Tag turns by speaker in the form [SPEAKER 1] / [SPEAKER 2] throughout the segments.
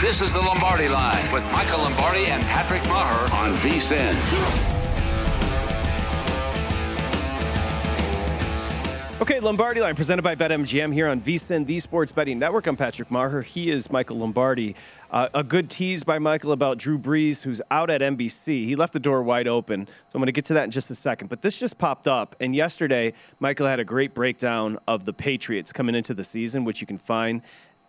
[SPEAKER 1] This is the Lombardi Line with Michael Lombardi and Patrick Meagher on VSIN.
[SPEAKER 2] Okay, Lombardi Line presented by BetMGM here on VSIN, the Sports Betting Network. I'm Patrick Meagher. He is Michael Lombardi. Uh, a good tease by Michael about Drew Brees, who's out at NBC. He left the door wide open, so I'm going to get to that in just a second. But this just popped up, and yesterday Michael had a great breakdown of the Patriots coming into the season, which you can find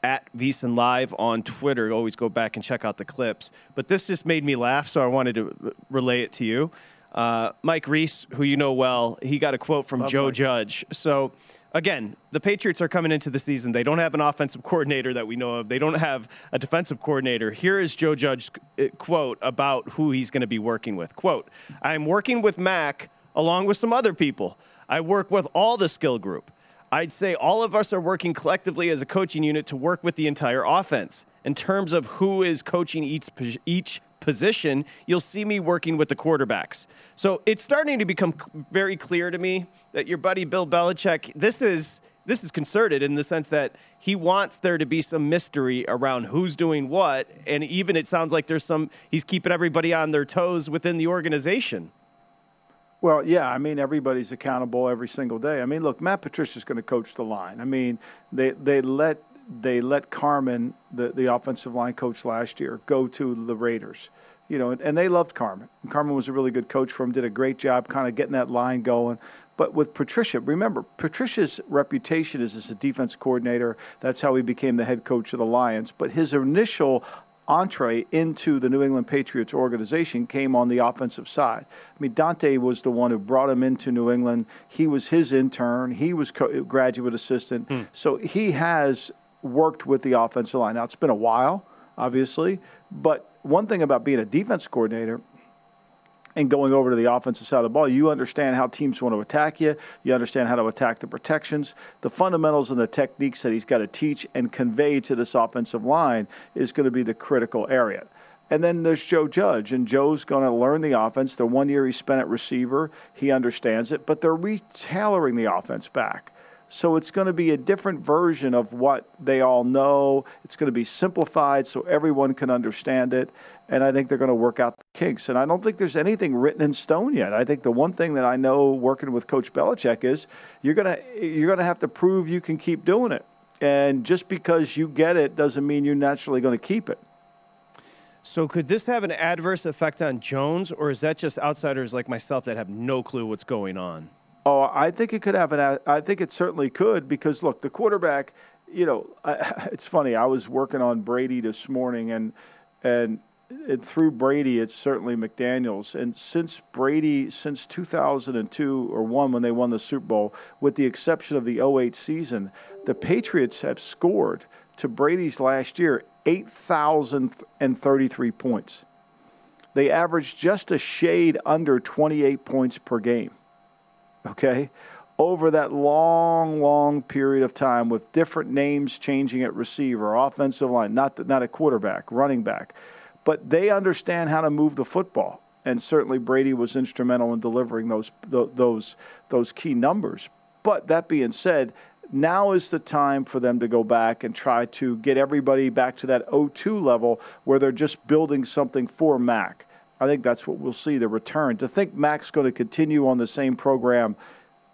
[SPEAKER 2] at VSIN Live on Twitter. Always go back and check out the clips. But this just made me laugh, so I wanted to relay it to you. Uh, Mike Reiss, who you know well, he got a quote from Joe Judge. So, again, the Patriots are coming into the season. They don't have an offensive coordinator that we know of, they don't have a defensive coordinator. Here is Joe Judge's uh, quote about who he's going to be working with. Quote, I'm working with Mac along with some other people. I work with all the skill group. I'd say all of us are working collectively as a coaching unit to work with the entire offense. In terms of who is coaching each each position, you'll see me working with the quarterbacks. So it's starting to become very clear to me that your buddy Bill Belichick, this is this is concerted in the sense that he wants there to be some mystery around who's doing what, and even it sounds like there's some he's keeping everybody on their toes within the organization.
[SPEAKER 3] Well, yeah, I mean everybody's accountable every single day. I mean, look, Matt Patricia's going to coach the line. I mean, they they let they let Carmen, the the offensive line coach last year, go to the Raiders. You know, and, and they loved Carmen. And Carmen was a really good coach for him. Did a great job, kind of getting that line going. But with Patricia, remember, Patricia's reputation is as a defense coordinator. That's how he became the head coach of the Lions. But his initial entree into the New England Patriots organization came on the offensive side. I mean, Dante was the one who brought him into New England. He was his intern. He was co- graduate assistant. Hmm. So he has worked with the offensive line. Now it's been a while, obviously, but one thing about being a defense coordinator and going over to the offensive side of the ball, you understand how teams want to attack you. You understand how to attack the protections. The fundamentals and the techniques that he's got to teach and convey to this offensive line is going to be the critical area. And then there's Joe Judge, and Joe's going to learn the offense. The one year he spent at receiver, he understands it, but they're retailoring the offense back. So it's going to be a different version of what they all know. It's going to be simplified so everyone can understand it. And I think they're going to work out kinks. And I don't think there's anything written in stone yet. I think the one thing that I know working with Coach Belichick is you're going to you're to have to prove you can keep doing it. And just because you get it doesn't mean you're naturally going to keep it.
[SPEAKER 2] So could this have an adverse effect on Jones, or is that just outsiders like myself that have no clue what's going on?
[SPEAKER 3] Oh, I think it could have an. I think it certainly could because look, the quarterback. You know, I, it's funny. I was working on Brady this morning, and and it, through Brady, it's certainly McDaniels. And since Brady, since 2002 or one when they won the Super Bowl, with the exception of the 08 season, the Patriots have scored to Brady's last year 8,033 points. They averaged just a shade under 28 points per game. Okay? over that long, long period of time with different names changing at receiver, offensive line, not not a quarterback, running back, but they understand how to move the football. And certainly Brady was instrumental in delivering those those those key numbers. But that being said, now is the time for them to go back and try to get everybody back to that 0-2 level where they're just building something for Mac. I think that's what we'll see the return. To think Mac's going to continue on the same program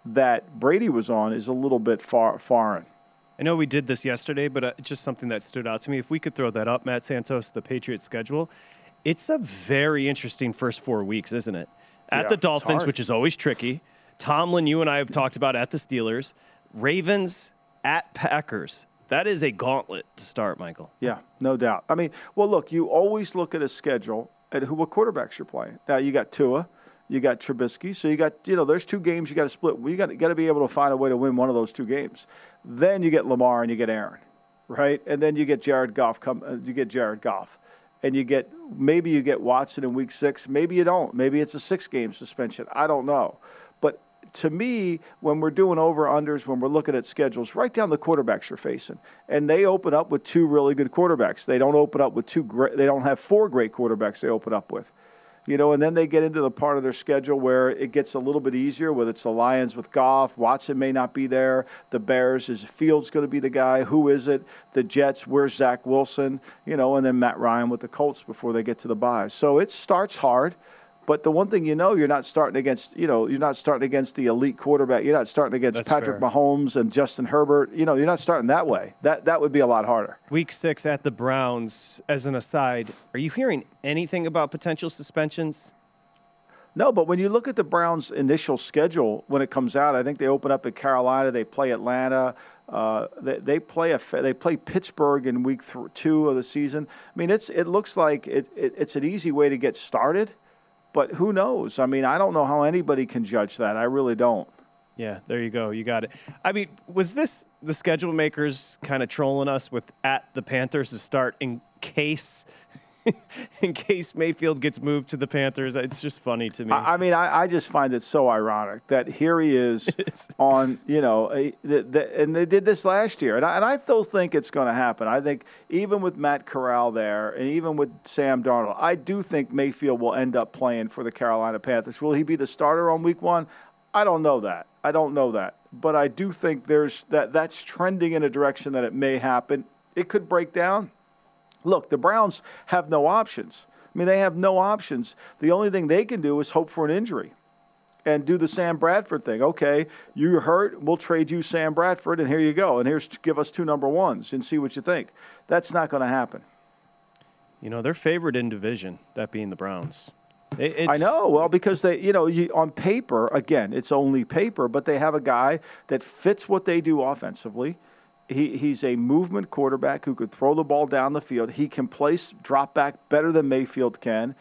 [SPEAKER 3] that Brady was on is a little bit far foreign.
[SPEAKER 2] I know we did this yesterday, but uh, just something that stood out to me. If we could throw that up, Matt Santos, the Patriots schedule, it's a very interesting first four weeks, isn't it? At
[SPEAKER 3] yeah,
[SPEAKER 2] the Dolphins, which is always tricky. Tomlin, you and I have talked about at the Steelers. Ravens at Packers. That is a gauntlet to start, Michael.
[SPEAKER 3] Yeah, no doubt. I mean, well, look, you always look at a schedule at who what quarterbacks you're playing. Now you got Tua, you got Trubisky, so you got you know there's two games you got to split. You got got to be able to find a way to win one of those two games. Then you get Lamar and you get Aaron, right? And then you get Jared Goff. Come, uh, you get Jared Goff, and you get maybe you get Watson in Week Six. Maybe you don't. Maybe it's a six game suspension. I don't know. But to me, when we're doing over unders, when we're looking at schedules, write down the quarterbacks you're facing, and they open up with two really good quarterbacks. They don't open up with two great. They don't have four great quarterbacks. They open up with, you know, and then they get into the part of their schedule where it gets a little bit easier. Whether it's the Lions with Goff, Watson may not be there. The Bears is Fields going to be the guy? Who is it? The Jets, where's Zach Wilson? You know, and then Matt Ryan with the Colts before they get to the bye. So it starts hard. But the one thing you know, you're not starting against, you know, you're not starting against the elite quarterback. You're not starting against
[SPEAKER 2] That's
[SPEAKER 3] Patrick
[SPEAKER 2] fair.
[SPEAKER 3] Mahomes and Justin Herbert. You know, you're not starting that way. That that would be a lot harder.
[SPEAKER 2] Week six at the Browns. As an aside, are you hearing anything about potential suspensions?
[SPEAKER 3] No, but when you look at the Browns' initial schedule when it comes out, I think they open up at Carolina, they play Atlanta, uh, they, they play a they play Pittsburgh in week th- two of the season. I mean, it's it looks like it, it, it's an easy way to get started, but who knows? I mean, I don't know how anybody can judge that. I really don't.
[SPEAKER 2] Yeah, there you go. You got it. I mean, was this the schedule makers kind of trolling us with at the Panthers to start in case in case Mayfield gets moved to the Panthers? It's just funny to me.
[SPEAKER 3] I, I mean, I, I just find it so ironic that here he is on, you know, a, the, the, and they did this last year. And I, and I still think it's going to happen. I think even with Matt Corral there and even with Sam Darnold, I do think Mayfield will end up playing for the Carolina Panthers. Will he be the starter on week one? I don't know that. I don't know that. But I do think there's that that's trending in a direction that it may happen. It could break down. Look, the Browns have no options. I mean, they have no options. The only thing they can do is hope for an injury and do the Sam Bradford thing. Okay, you're hurt. We'll trade you Sam Bradford, and here you go. And here's give us two number ones and see what you think. That's not going to happen.
[SPEAKER 2] you know, they're favored in division, that being the Browns. It,
[SPEAKER 3] I know. Well, because they, you know, you, on paper, again, it's only paper, but they have a guy that fits what they do offensively. He, he's a movement quarterback who could throw the ball down the field. He can place drop back better than Mayfield can.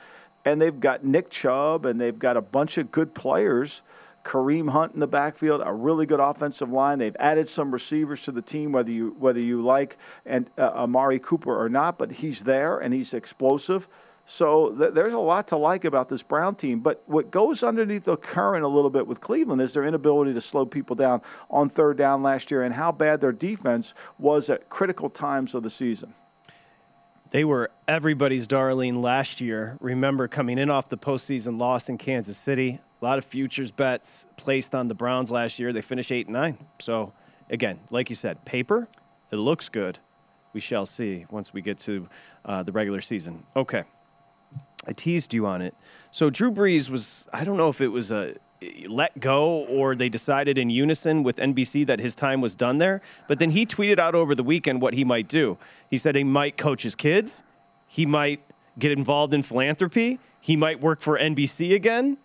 [SPEAKER 3] And they've got Nick Chubb and they've got a bunch of good players. Kareem Hunt in the backfield, a really good offensive line. They've added some receivers to the team, whether you whether you like and uh, Amari Cooper or not, but he's there and he's explosive. So th- there's a lot to like about this Brown team. But what goes underneath the current a little bit with Cleveland is their inability to slow people down on third down last year and how bad their defense was at critical times of the season.
[SPEAKER 2] They were everybody's darling last year. Remember coming in off the postseason loss in Kansas City. A lot of futures bets placed on the Browns last year. They finished eight and nine. So again, like you said, paper, it looks good. We shall see once we get to uh, the regular season. Okay. I teased you on it. So Drew Brees was, I don't know if it was a let go or they decided in unison with NBC that his time was done there. But then he tweeted out over the weekend what he might do. He said he might coach his kids, he might get involved in philanthropy, he might work for NBC again,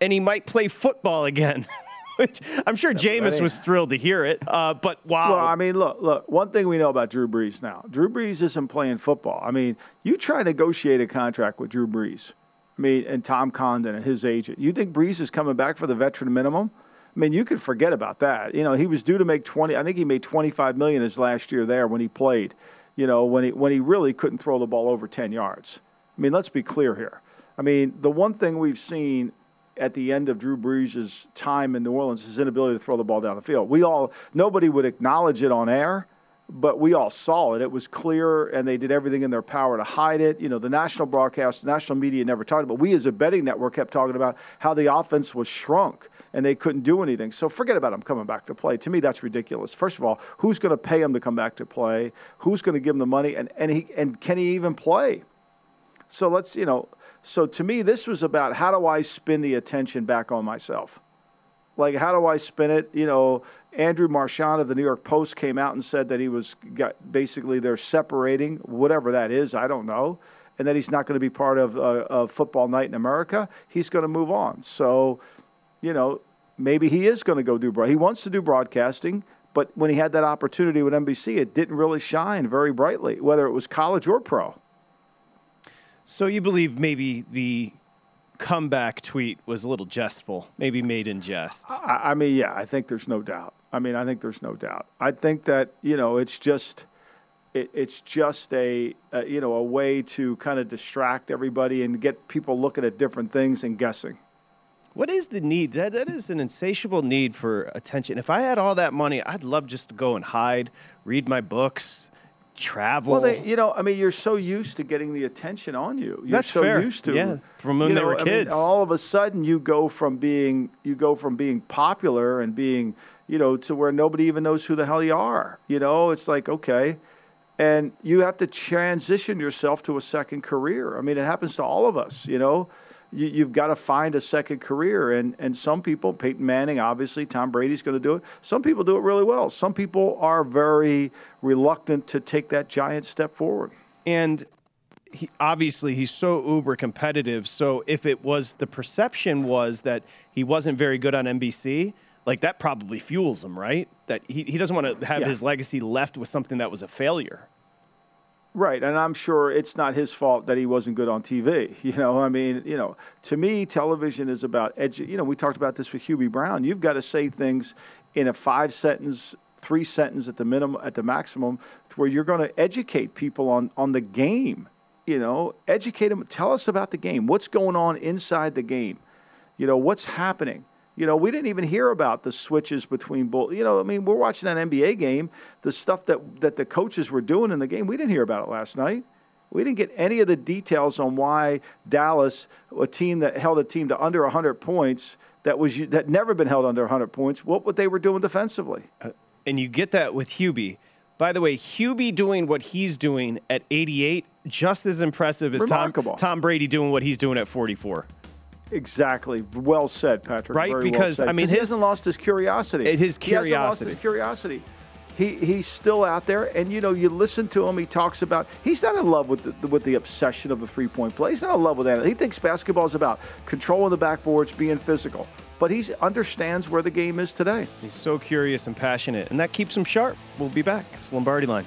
[SPEAKER 2] and he might play football again. Which I'm sure Jameis was thrilled to hear it. Uh, but wow.
[SPEAKER 3] Well, I mean, look, look. One thing we know about Drew Brees now: Drew Brees isn't playing football. I mean, you try to negotiate a contract with Drew Brees. I mean, and Tom Condon and his agent. You think Brees is coming back for the veteran minimum? I mean, you could forget about that. You know, he was due to make twenty. I think he made twenty-five million his last year there when he played. You know, when he when he really couldn't throw the ball over ten yards. I mean, let's be clear here. I mean, the one thing we've seen at the end of Drew Brees' time in New Orleans, his inability to throw the ball down the field. We all, nobody would acknowledge it on air, but we all saw it. It was clear, and they did everything in their power to hide it. You know, the national broadcast, national media never talked about. We, as a betting network, kept talking about how the offense was shrunk and they couldn't do anything. So forget about him coming back to play. To me, that's ridiculous. First of all, who's going to pay him to come back to play? Who's going to give him the money? And and he and can he even play? So let's you know. So to me, this was about how do I spin the attention back on myself. Like how do I spin it? You know, Andrew Marchand of the New York Post came out and said that he was got basically they're separating whatever that is. I don't know, and that he's not going to be part of, uh, of football night in America. He's going to move on. So, you know, maybe he is going to go do broad. He wants to do broadcasting, but when he had that opportunity with NBC, it didn't really shine very brightly, whether it was college or pro.
[SPEAKER 2] So you believe maybe the comeback tweet was a little jestful, maybe made in jest.
[SPEAKER 3] I, I, mean, yeah, I think there's no doubt. I mean, I think there's no doubt. I think that you know, it's just, it, it's just a, a, you know, a way to kind of distract everybody and get people looking at different things and guessing.
[SPEAKER 2] What is the need? That that is an insatiable need for attention. If I had all that money, I'd love just to go and hide, read my books, travel.
[SPEAKER 3] Well, they, you know, I mean, you're so used to getting the attention on you. You're
[SPEAKER 2] That's
[SPEAKER 3] so
[SPEAKER 2] fair.
[SPEAKER 3] used to,
[SPEAKER 2] yeah, from when
[SPEAKER 3] you
[SPEAKER 2] they
[SPEAKER 3] know,
[SPEAKER 2] were
[SPEAKER 3] I mean,
[SPEAKER 2] kids.
[SPEAKER 3] all of a sudden, you go from being you go from being popular and being you know to where nobody even knows who the hell you are. You know, it's like okay, and you have to transition yourself to a second career. I mean, it happens to all of us. You know. You, have got to find a second career, and, and some people, Peyton Manning, obviously, Tom Brady's going to do it. Some people do it really well. Some people are very reluctant to take that giant step forward.
[SPEAKER 2] And he, obviously he's so uber competitive. So if it was the perception was that he wasn't very good on NBC, like that probably fuels him, right? That he, he doesn't want to have
[SPEAKER 3] Yeah.
[SPEAKER 2] his legacy left with something that was a failure.
[SPEAKER 3] Right, and I'm sure it's not his fault that he wasn't good on TV. You know, I mean, you know, to me, television is about edu- You know, we talked about this with Hubie Brown. You've got to say things in a five sentence, three sentence at the minimum, at the maximum, where you're going to educate people on on the game. You know, educate them. Tell us about the game. What's going on inside the game? You know, what's happening? You know, we didn't even hear about the switches between bull. You know, I mean, we're watching that NBA game. The stuff that that the coaches were doing in the game, we didn't hear about it last night. We didn't get any of the details on why Dallas, a team that held a team to under 100 points, that was that never been held under 100 points, what what they were doing defensively.
[SPEAKER 2] Uh, and you get that with Hubie. By the way, Hubie doing what he's doing at 88, just as impressive as Tom, Tom Brady doing what he's doing at 44.
[SPEAKER 3] Exactly. Well said, Patrick.
[SPEAKER 2] Right?
[SPEAKER 3] Very
[SPEAKER 2] Because,
[SPEAKER 3] said.
[SPEAKER 2] I mean,
[SPEAKER 3] he hasn't lost his curiosity.
[SPEAKER 2] His
[SPEAKER 3] He hasn't lost
[SPEAKER 2] curiosity.
[SPEAKER 3] his curiosity. He he's still out there, and you know, you listen to him. He talks about he's not in love with the, with the obsession of the three point play. He's not in love with that. He thinks basketball is about controlling the backboards, being physical. But he understands where the game is today.
[SPEAKER 2] He's so curious and passionate, and that keeps him sharp. We'll be back. It's Lombardi line.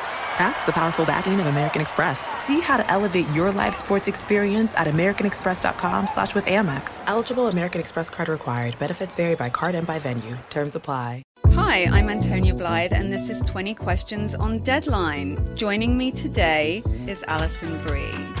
[SPEAKER 4] That's the powerful backing of American Express. See how to elevate your live sports experience at americanexpress.com slash with Amex. Eligible American Express card required. Benefits vary by card and by venue. Terms apply.
[SPEAKER 5] Hi, I'm Antonia Blythe, and this is 20 Questions on Deadline. Joining me today is Alison Brie.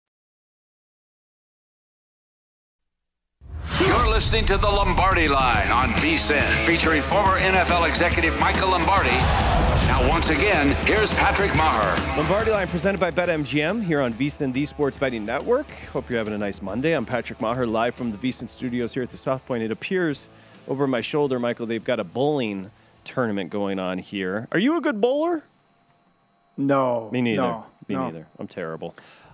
[SPEAKER 1] You're listening to the Lombardi Line on VSIN, featuring former NFL executive Michael Lombardi. Now, once again, here's Patrick Meagher.
[SPEAKER 2] Lombardi Line presented by BetMGM here on VSIN, the Sports Betting Network. Hope you're having a nice Monday. I'm Patrick Meagher, live from the VSIN studios here at the South Point. It appears over my shoulder, Michael, they've got a bowling tournament going on here. Are you a good bowler?
[SPEAKER 3] No.
[SPEAKER 2] Me neither.
[SPEAKER 3] No,
[SPEAKER 2] Me
[SPEAKER 3] no.
[SPEAKER 2] neither. I'm terrible.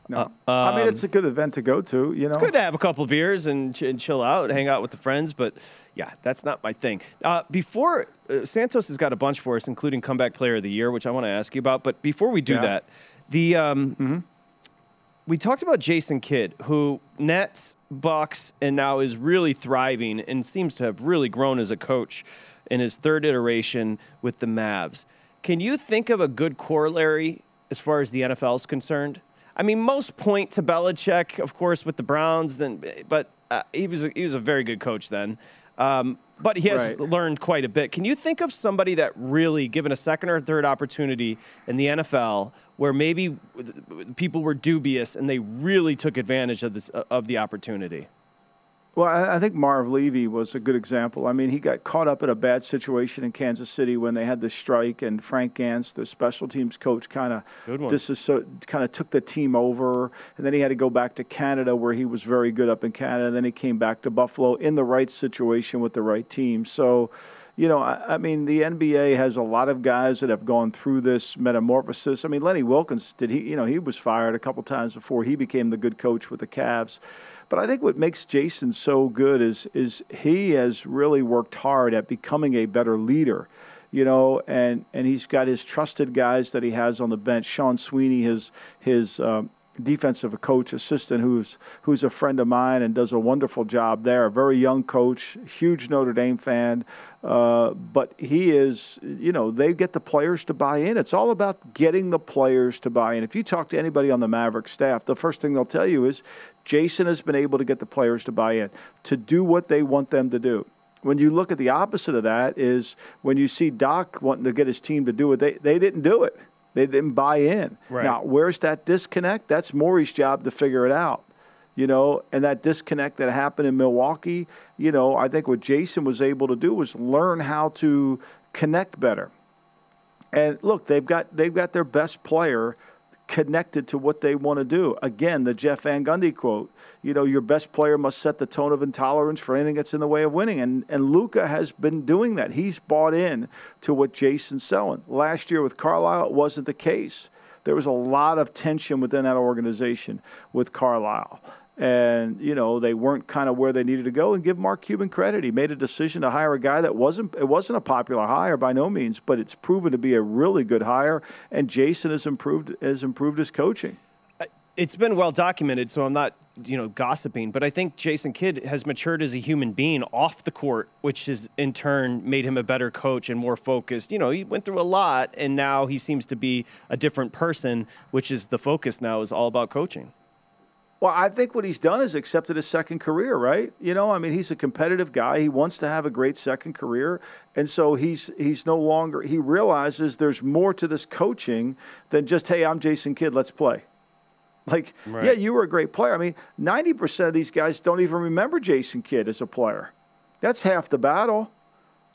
[SPEAKER 3] No.
[SPEAKER 2] Uh,
[SPEAKER 3] I mean,
[SPEAKER 2] um,
[SPEAKER 3] it's a good event to go to. You know,
[SPEAKER 2] It's good to have a couple beers and, ch- and chill out, hang out with the friends, but yeah, that's not my thing. Uh, before uh, Santos has got a bunch for us, including comeback player of the year, which I want to ask you about. But before we do
[SPEAKER 3] Yeah.
[SPEAKER 2] that, the um, we talked about Jason Kidd, who Nets, Bucks, and now is really thriving and seems to have really grown as a coach in his third iteration with the Mavs. Can you think of a good corollary as far as the NFL is concerned? I mean, most point to Belichick, of course, with the Browns, and but uh, he was a, he was a very good coach then. Um, but he has
[SPEAKER 3] Right.
[SPEAKER 2] learned quite a bit. Can you think of somebody that really, given a second or third opportunity in the NFL, where maybe people were dubious and they really took advantage of this of the opportunity?
[SPEAKER 3] Well, I, think Marv Levy was a good example. I mean, he got caught up in a bad situation in Kansas City when they had the strike, and Frank Gansz, the special teams coach, kind of
[SPEAKER 2] Good
[SPEAKER 3] this is kind of took the team over, and then he had to go back to Canada where he was very good up in Canada. Then he came back to Buffalo in the right situation with the right team. So. You know, I, I mean, the NBA has a lot of guys that have gone through this metamorphosis. I mean, Lenny Wilkens did he? You know, he was fired a couple times before he became the good coach with the Cavs. But I think what makes Jason so good is is he has really worked hard at becoming a better leader, you know, and and he's got his trusted guys that he has on the bench. Sean Sweeney, his his um, defensive coach assistant, who's who's a friend of mine and does a wonderful job there. A very young coach, huge Notre Dame fan, uh, but he is, you know, they get the players to buy in. It's all about getting the players to buy in. If you talk to anybody on the Maverick staff, the first thing they'll tell you is Jason has been able to get the players to buy in, to do what they want them to do. When you look at the opposite of that is when you see Doc wanting to get his team to do it, they, they didn't do it. They didn't buy in.
[SPEAKER 2] Right.
[SPEAKER 3] Now, where's that disconnect? That's Morey's job to figure it out. You know, and that disconnect that happened in Milwaukee, you know, I think what Jason was able to do was learn how to connect better. And look, they've got they've got their best player connected to what they want to do. Again, the Jeff Van Gundy quote, you know, your best player must set the tone of intolerance for anything that's in the way of winning. And and Luka has been doing that. He's bought in to what Jason's selling. Last year with Carlisle, it wasn't the case. There was a lot of tension within that organization with Carlisle. And, you know, they weren't kind of where they needed to go. And give Mark Cuban credit. He made a decision to hire a guy that wasn't it wasn't a popular hire by no means, but it's proven to be a really good hire. And Jason has improved has improved his coaching.
[SPEAKER 2] It's been well documented, so I'm not, you know, gossiping, but I think Jason Kidd has matured as a human being off the court, which has in turn made him a better coach and more focused. You know, he went through a lot and now he seems to be a different person, which is the focus now is all about coaching.
[SPEAKER 3] Well, I think what he's done is accepted a second career, right? You know, I mean, he's a competitive guy. He wants to have a great second career, and so he's he's no longer. He realizes there's more to this coaching than just, hey, I'm Jason Kidd, let's play. Like,
[SPEAKER 2] Right.
[SPEAKER 3] yeah, you were a great player. I mean, 90% of these guys don't even remember Jason Kidd as a player. That's half the battle.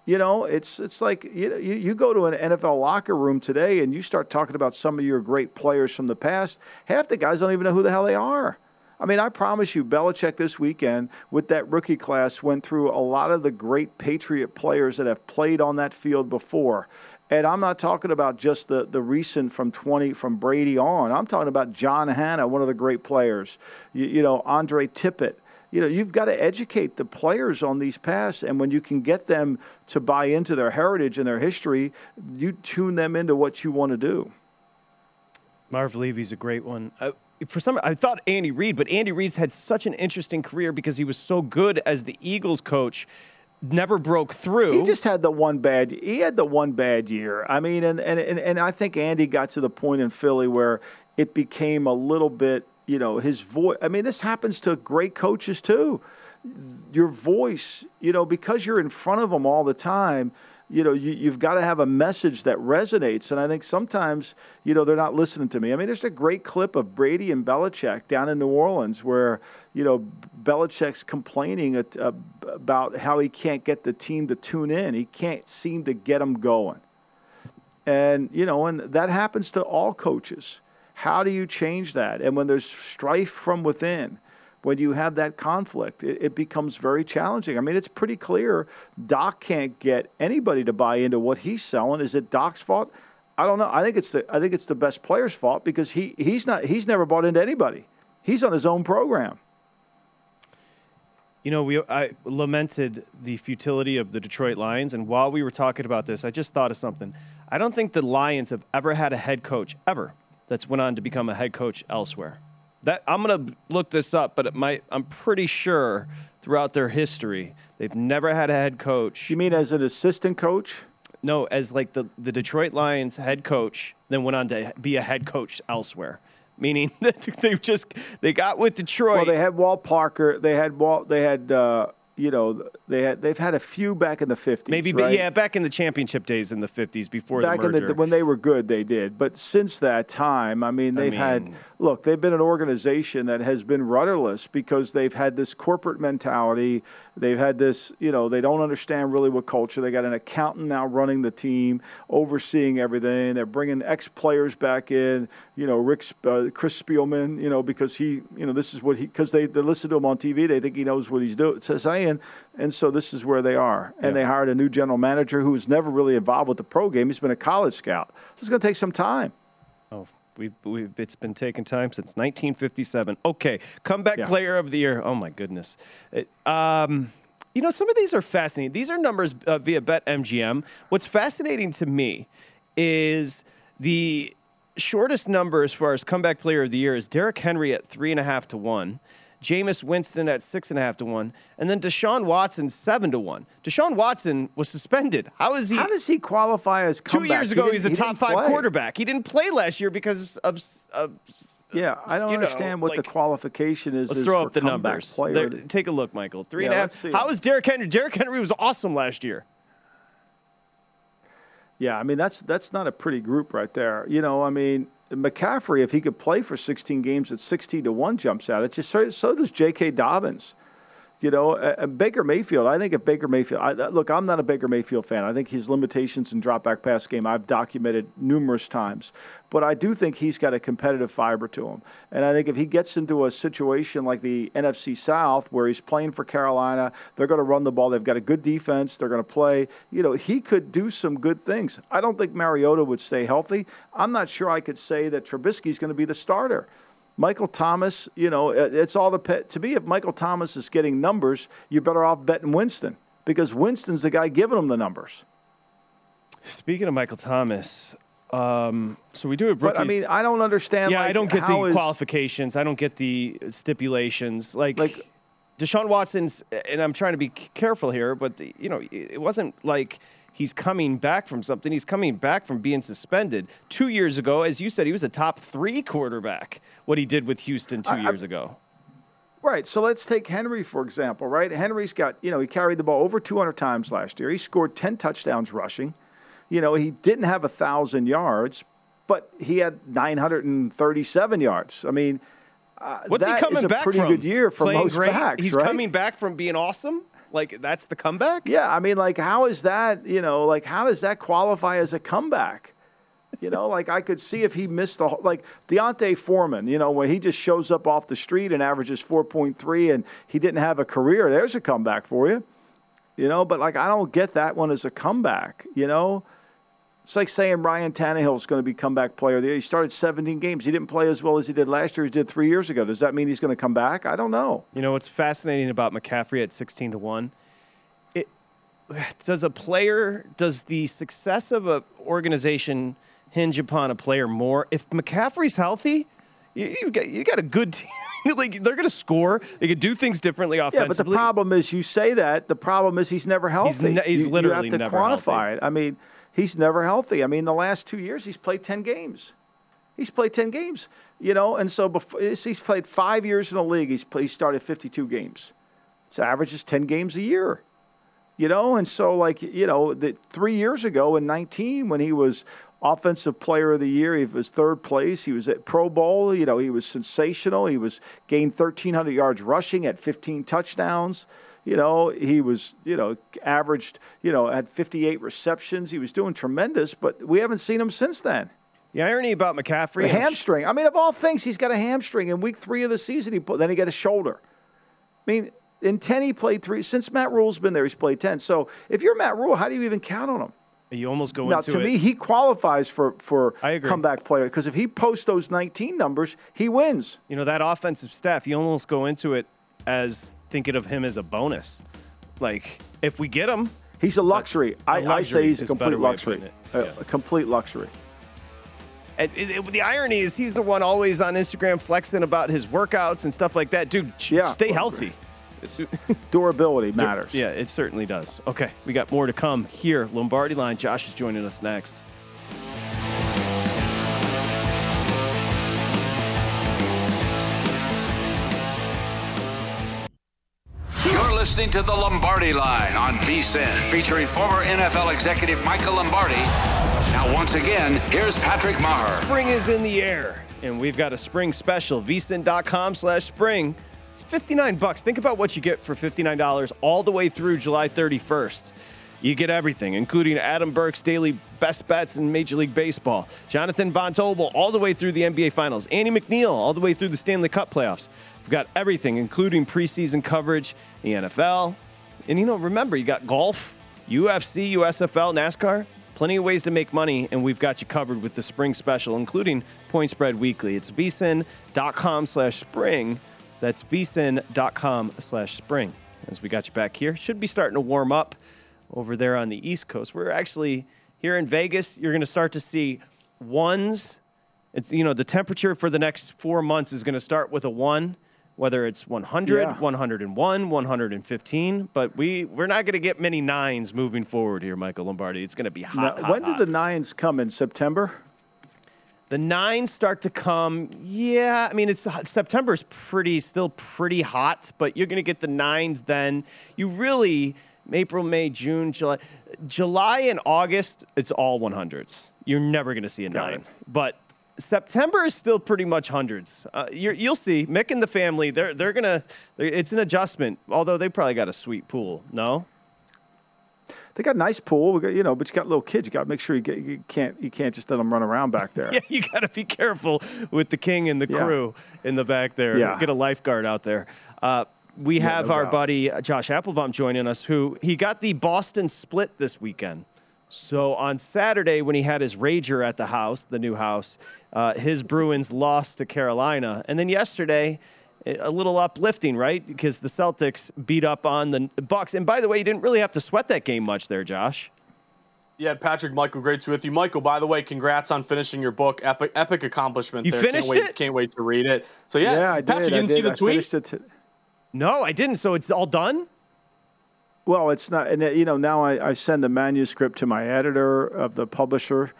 [SPEAKER 3] You know, it's it's like you, you you go to an NFL locker room today and you start talking about some of your great players from the past. Half the guys don't even know who the hell they are. I mean, I promise you, Belichick this weekend with that rookie class went through a lot of the great Patriot players that have played on that field before. And I'm not talking about just the, the recent from 20 from Brady on. I'm talking about John Hannah, one of the great players. You, you know, Andre Tippett. you know, you've got to educate the players on these paths. And when you can get them to buy into their heritage and their history, you tune them into what you want to do.
[SPEAKER 2] Marv Levy's a great one. For some, I thought Andy Reid, but Andy Reid's had such an interesting career because he was so good as the Eagles coach. Never broke through.
[SPEAKER 3] He just had the one bad. He had the one bad year. I mean, and and and, and I think Andy got to the point in Philly where it became a little bit you know, his voice. I mean, this happens to great coaches too. Your voice, you know, because you're in front of them all the time, you know, you, have got to have a message that resonates. And I think sometimes, you know, they're not listening to me. I mean, there's a great clip of Brady and Belichick down in New Orleans where, you know, Belichick's complaining at, uh, about how he can't get the team to tune in. He can't seem to get them going. And, you know, and that happens to all coaches. How do you change that? And when there's strife from within, when you have that conflict, it, it, becomes very challenging. I mean, it's pretty clear Doc can't get anybody to buy into what he's selling. Is it Doc's fault? I don't know. I think it's the I think it's the best player's fault because he he's not he's never bought into anybody. He's on his own program.
[SPEAKER 2] You know, we I lamented the futility of the Detroit Lions, and while we were talking about this, I just thought of something. I don't think the Lions have ever had a head coach ever that's went on to become a head coach elsewhere. That I'm going to look this up, but it might, I'm pretty sure throughout their history they've never had a head coach.
[SPEAKER 3] You mean as an assistant coach?
[SPEAKER 2] No, as like the the Detroit Lions head coach, then went on to be a head coach elsewhere. Meaning that they've just they got with Detroit.
[SPEAKER 3] Well, they had Walt Parker. They had Walt. They had uh, you know, they had they've had a few back in the fifties.
[SPEAKER 2] Maybe,
[SPEAKER 3] right?
[SPEAKER 2] yeah, back in the championship days in the fifties before
[SPEAKER 3] back
[SPEAKER 2] the merger.
[SPEAKER 3] in the when they were good, they did. But since that time, I mean, they've I mean, had look, they've been an organization that has been rudderless because they've had this corporate mentality. They've had this, you know, they don't understand really what culture. They got an accountant now running the team, overseeing everything. They're bringing ex players back in, you know, Rick, uh, Chris Spielman, you know, because he, you know, this is what he, because they, they listen to him on TV. They think he knows what he's doing, saying. And so this is where they are. And yeah. they hired a new general manager who was never really involved with the pro game. He's been a college scout. So it's going to take some time.
[SPEAKER 2] We've, we've, it's been taking time since 1957. Okay, comeback yeah. player of the year. Oh my goodness. It, um, you know, some of these are fascinating. These are numbers uh, via BetMGM. What's fascinating to me is the shortest number as far as comeback player of the year is Derrick Henry at three and a half to one. Jameis Winston at six and a half to one, and then Deshaun Watson seven to one. Deshaun Watson was suspended. How is he?
[SPEAKER 3] How does he qualify as comeback?
[SPEAKER 2] two years ago? He he's a top five play. quarterback. He didn't play last year because of. of
[SPEAKER 3] yeah, I don't understand know, what like, the qualification is.
[SPEAKER 2] Let's
[SPEAKER 3] is
[SPEAKER 2] throw up the numbers. There, take a look, Michael. Three yeah, and a half. How is Derrick Henry? Derrick Henry was awesome last year.
[SPEAKER 3] Yeah, I mean that's that's not a pretty group right there. You know, I mean McCaffrey, if he could play for 16 games at 16 to 1 jumps out. It's just so, so does J.K. Dobbins. You know, uh, Baker Mayfield. I think if Baker Mayfield, I, look, I'm not a Baker Mayfield fan. I think his limitations in drop back pass game I've documented numerous times. But I do think he's got a competitive fiber to him. And I think if he gets into a situation like the NFC South where he's playing for Carolina, they're going to run the ball. They've got a good defense. They're going to play. You know, he could do some good things. I don't think Mariota would stay healthy. I'm not sure I could say that Trubisky's going to be the starter. Michael Thomas, you know, it's all the pet. To me, if Michael Thomas is getting numbers, you're better off betting Winston because Winston's the guy giving him the numbers.
[SPEAKER 2] Speaking of Michael Thomas, um, so we do a
[SPEAKER 3] But I mean, I don't understand.
[SPEAKER 2] Yeah,
[SPEAKER 3] like,
[SPEAKER 2] I don't get the is, qualifications. I don't get the stipulations. Like, like Deshaun Watson's, and I'm trying to be careful here, but the, you know, it wasn't like he's coming back from something. He's coming back from being suspended. Two years ago, as you said, he was a top three quarterback, what he did with Houston two I, years I, ago.
[SPEAKER 3] Right. So let's take Henry, for example, right? Henry's got, you know, he carried the ball over 200 times last year. He scored 10 touchdowns rushing. You know, he didn't have a 1,000 yards, but he had 937 yards. I mean, uh,
[SPEAKER 2] What's he coming back
[SPEAKER 3] pretty
[SPEAKER 2] from?
[SPEAKER 3] good year for
[SPEAKER 2] Playing
[SPEAKER 3] most
[SPEAKER 2] great?
[SPEAKER 3] backs.
[SPEAKER 2] He's
[SPEAKER 3] right?
[SPEAKER 2] coming back from being awesome. Like that's the comeback?
[SPEAKER 3] Yeah, I mean, like how is that? You know, like how does that qualify as a comeback? You know, like I could see if he missed the like D'Onta Foreman. You know, when he just shows up off the street and averages four point three, and he didn't have a career. There's a comeback for you. You know, but like I don't get that one as a comeback. You know, It's like saying Ryan Tannehill is going to be comeback player of the year. He started 17 games. He didn't play as well as he did last year. He did three years ago. Does that mean he's going to come back? I don't know.
[SPEAKER 2] You know what's fascinating about McCaffrey at 16 to one? It does a player does the success of an organization hinge upon a player more? If McCaffrey's healthy, you, you got you got a good team. like they're going to score. They could do things differently offensively.
[SPEAKER 3] Yeah, but the problem is you say that. The problem is he's never healthy.
[SPEAKER 2] He's, ne- he's
[SPEAKER 3] you,
[SPEAKER 2] literally
[SPEAKER 3] you have to
[SPEAKER 2] never
[SPEAKER 3] quantify
[SPEAKER 2] healthy.
[SPEAKER 3] it. I mean, he's never healthy. I mean, the last two years he's played ten games. He's played ten games. You know, and so before, he's played five years in the league. He's played, he started fifty-two games. It's averages ten games a year. You know, and so like you know, the, three years ago in nineteen when he was offensive player of the year. He was third place. He was at Pro Bowl. You know, he was sensational. He was gained 1,300 yards rushing at 15 touchdowns. You know, he was, you know, averaged, you know, had 58 receptions. He was doing tremendous, but we haven't seen him since then.
[SPEAKER 2] The irony about McCaffrey,
[SPEAKER 3] a hamstring. I mean, of all things, he's got a hamstring in week three of the season. He put, then he got a shoulder. I mean, in 10, he played three. Since Matt Rhule's been there, he's played 10. So if you're Matt Rhule, how do you even count on him?
[SPEAKER 2] You almost go into
[SPEAKER 3] now,
[SPEAKER 2] into
[SPEAKER 3] to
[SPEAKER 2] it.
[SPEAKER 3] me, he qualifies for for comeback player because if he posts those 19 numbers, he wins.
[SPEAKER 2] You know that offensive staff. You almost go into it as thinking of him as a bonus. Like if we get him,
[SPEAKER 3] he's a luxury.
[SPEAKER 2] A
[SPEAKER 3] I, I
[SPEAKER 2] luxury
[SPEAKER 3] say he's a complete
[SPEAKER 2] better way of
[SPEAKER 3] luxury. A-
[SPEAKER 2] Yeah.
[SPEAKER 3] a complete luxury.
[SPEAKER 2] And it, it- the irony is, he's the one always on Instagram flexing about his workouts and stuff like that. Dude,
[SPEAKER 3] Yeah.
[SPEAKER 2] stay healthy.
[SPEAKER 3] Durability matters.
[SPEAKER 2] Yeah, it certainly does. Okay, we got more to come here. Lombardi line. Josh is joining us next.
[SPEAKER 1] Listening to the Lombardi Line on VSIN, featuring former NFL executive Michael Lombardi. Now, once again, here's Patrick Meagher.
[SPEAKER 2] Spring is in the air, and we've got a spring special. vsin.com slash spring. It's 59 bucks. Think about what you get for $59 all the way through July 31st. You get everything, including Adam Burke's daily best bets in Major League Baseball, Jonathan Von Tobel all the way through the NBA Finals, Andy MacNeil all the way through the Stanley Cup playoffs. We've got everything, including preseason coverage, the NFL. And you know, remember, you got golf, UFC, USFL, NASCAR. Plenty of ways to make money, and we've got you covered with the spring special, including Point Spread Weekly. It's vsin.com slash spring. That's vsin.com slash spring. As we got you back here, should be starting to warm up over there on the East Coast. We're actually here in Vegas. You're going to start to see ones. It's you know the temperature for the next four months is going to start with a one, whether it's 100,
[SPEAKER 3] Yeah.
[SPEAKER 2] 101, 115. But we we're not going to get many nines moving forward here, Michael Lombardi. It's going to be hot.
[SPEAKER 3] Now,
[SPEAKER 2] hot,
[SPEAKER 3] when
[SPEAKER 2] hot.
[SPEAKER 3] did the nines come in September?
[SPEAKER 2] The nines start to come. Yeah, I mean it's September's pretty still pretty hot, but you're going to get the nines then. You really April, May, June, July, July and August. It's all 100s. You're never going to see a
[SPEAKER 3] Got
[SPEAKER 2] nine,
[SPEAKER 3] it.
[SPEAKER 2] but. September is still pretty much hundreds. Uh, you're, you'll see Mick and the family. They're they're gonna. They're, it's an adjustment. Although they probably got a sweet pool. No,
[SPEAKER 3] They got a nice pool, got, you know, but you got little kids. You got to make sure you, get, you can't you can't just let them run around back there.
[SPEAKER 2] Yeah, you got to be careful with the king and the
[SPEAKER 3] Yeah.
[SPEAKER 2] crew in the back there.
[SPEAKER 3] Yeah.
[SPEAKER 2] Get a lifeguard out there. Uh, we
[SPEAKER 3] Yeah,
[SPEAKER 2] have
[SPEAKER 3] no
[SPEAKER 2] our
[SPEAKER 3] doubt.
[SPEAKER 2] buddy uh, Josh Appelbaum joining us, who he got the Boston split this weekend. So on Saturday, when he had his Rager at the house, the new house, uh, his Bruins lost to Carolina, and then yesterday, a little uplifting, right? Because the Celtics beat up on the Bucks. And by the way, you didn't really have to sweat that game much there, Josh.
[SPEAKER 6] Yeah, Patrick, Michael, great to be with you. Michael, by the way, congrats on finishing your book. Epic, epic accomplishment.
[SPEAKER 2] You
[SPEAKER 6] there.
[SPEAKER 2] finished
[SPEAKER 6] can't wait,
[SPEAKER 2] it?
[SPEAKER 6] Can't wait to read it. So yeah,
[SPEAKER 3] Yeah, I
[SPEAKER 6] Patrick,
[SPEAKER 3] did.
[SPEAKER 6] you didn't
[SPEAKER 3] did.
[SPEAKER 6] see the
[SPEAKER 3] I
[SPEAKER 6] tweet?
[SPEAKER 3] finished it t-
[SPEAKER 2] No, I didn't. So it's all done.
[SPEAKER 3] Well, it's not, and uh, you know, now I, I send the manuscript to my editor of the publisher,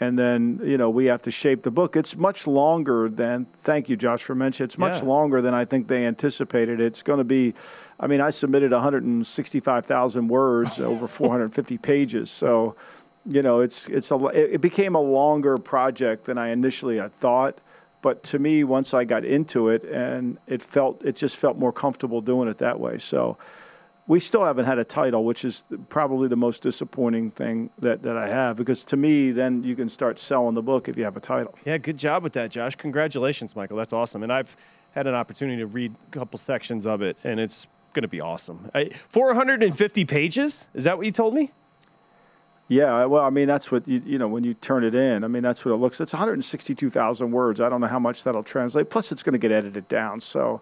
[SPEAKER 3] and then you know we have to shape the book. It's much longer than. Thank you, Josh, for mentioning. It's much
[SPEAKER 2] Yeah.
[SPEAKER 3] longer than I think they anticipated. It's going to be. I mean, I submitted 165,000 words, over 450 pages. So, you know, it's it's a it it became a longer project than I initially had thought. But to me, once I got into it, and it felt it just felt more comfortable doing it that way. So we still haven't had a title, which is probably the most disappointing thing that, that I have. Because to me, then you can start selling the book if you have a title.
[SPEAKER 2] Yeah, good job with that, Josh. Congratulations, Michael. That's awesome. And I've had an opportunity to read a couple sections of it, and it's going to be awesome. I, 450 pages? Is that what you told me?
[SPEAKER 3] Yeah, well, I mean that's what you you know when you turn it in. I mean that's what it looks. It's 162,000 words. I don't know how much that'll translate. Plus, it's going to get edited down. So,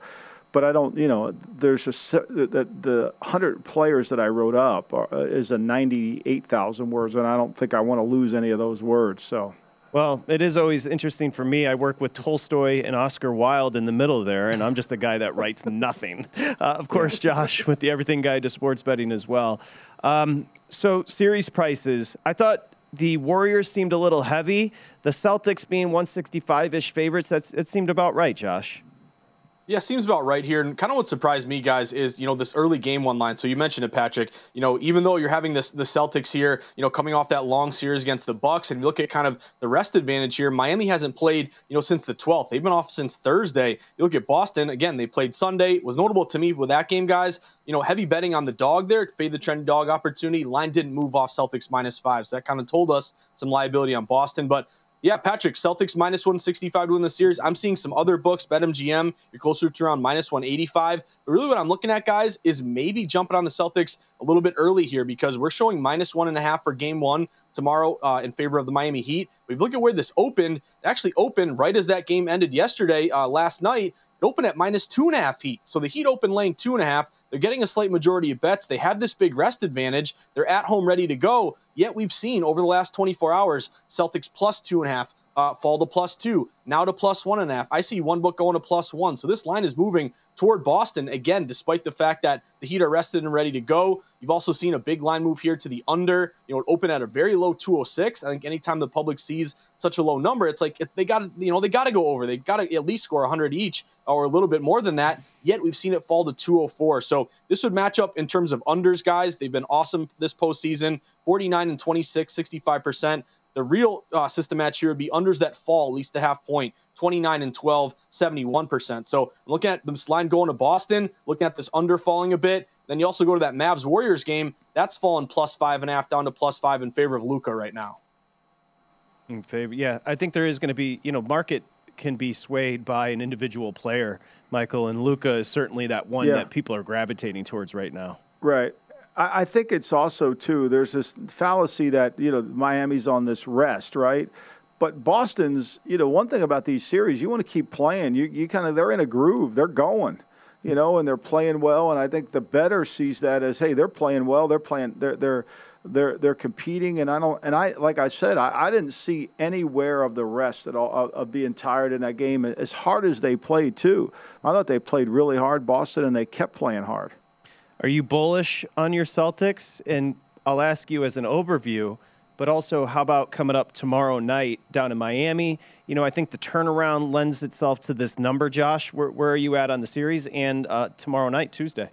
[SPEAKER 3] but I don't. You know, there's a the the 100 players that I wrote up are, uh, is a 98,000 words, and I don't think I want to lose any of those words. So.
[SPEAKER 2] Well, it is always interesting for me. I work with Tolstoy and Oscar Wilde in the middle there, and I'm just a guy that writes nothing. Uh, of course, Josh with the Everything Guide to Sports Betting as well. Um, so, series prices. I thought the Warriors seemed a little heavy. The Celtics being 165 ish favorites, that's, it seemed about right, Josh.
[SPEAKER 6] Yeah, seems about right here. And kind of what surprised me, guys, is you know this early game one line. So you mentioned it, Patrick. You know, even though you're having this the Celtics here, you know, coming off that long series against the Bucks, and you look at kind of the rest advantage here. Miami hasn't played, you know, since the 12th. They've been off since Thursday. You look at Boston again. They played Sunday. It was notable to me with that game, guys. You know, heavy betting on the dog there, fade the trend dog opportunity. Line didn't move off Celtics minus five, so that kind of told us some liability on Boston, but. Yeah, Patrick, Celtics minus 165 to win the series. I'm seeing some other books, BetMGM, you're closer to around minus 185. But really, what I'm looking at, guys, is maybe jumping on the Celtics a little bit early here because we're showing minus one and a half for game one tomorrow uh, in favor of the Miami Heat. We look at where this opened, actually opened right as that game ended yesterday, uh, last night. It opened at minus two and a half Heat. So the Heat open laying two and a half. They're getting a slight majority of bets. They have this big rest advantage. They're at home ready to go. Yet we've seen over the last 24 hours, Celtics plus two and a half, uh, fall to plus two, now to plus one and a half. I see one book going to plus one. So this line is moving toward Boston again, despite the fact that the Heat are rested and ready to go. You've also seen a big line move here to the under. You know, it opened at a very low 206. I think anytime the public sees such a low number, it's like they got you know, they got to go over. They got to at least score 100 each or a little bit more than that. Yet we've seen it fall to 204. So this would match up in terms of unders, guys. They've been awesome this postseason 49 and 26, 65%. The real uh, system match here would be unders that fall at least a half point, 29 and 12, 71%. So looking at this line going to Boston, looking at this under falling a bit. Then you also go to that Mavs Warriors game. That's fallen plus five and a half down to plus five in favor of Luka right now.
[SPEAKER 2] In favor, yeah. I think there is going to be, you know, market can be swayed by an individual player, Michael, and Luka is certainly that one yeah. that people are gravitating towards right now.
[SPEAKER 3] Right. I, I think it's also too. There's this fallacy that you know Miami's on this rest, right? But Boston's, you know, one thing about these series, you want to keep playing. You you kind of they're in a groove. They're going, you know, and they're playing well. And I think the better sees that as, hey, they're playing well. They're playing. They're they're they're they're competing. And I don't. And I like I said, I, I didn't see anywhere of the rest at all of, of being tired in that game. As hard as they played too, I thought they played really hard, Boston, and they kept playing hard.
[SPEAKER 2] Are you bullish on your Celtics? And I'll ask you as an overview, but also how about coming up tomorrow night down in Miami? You know, I think the turnaround lends itself to this number, Josh. Where, where are you at on the series and uh, tomorrow night, Tuesday?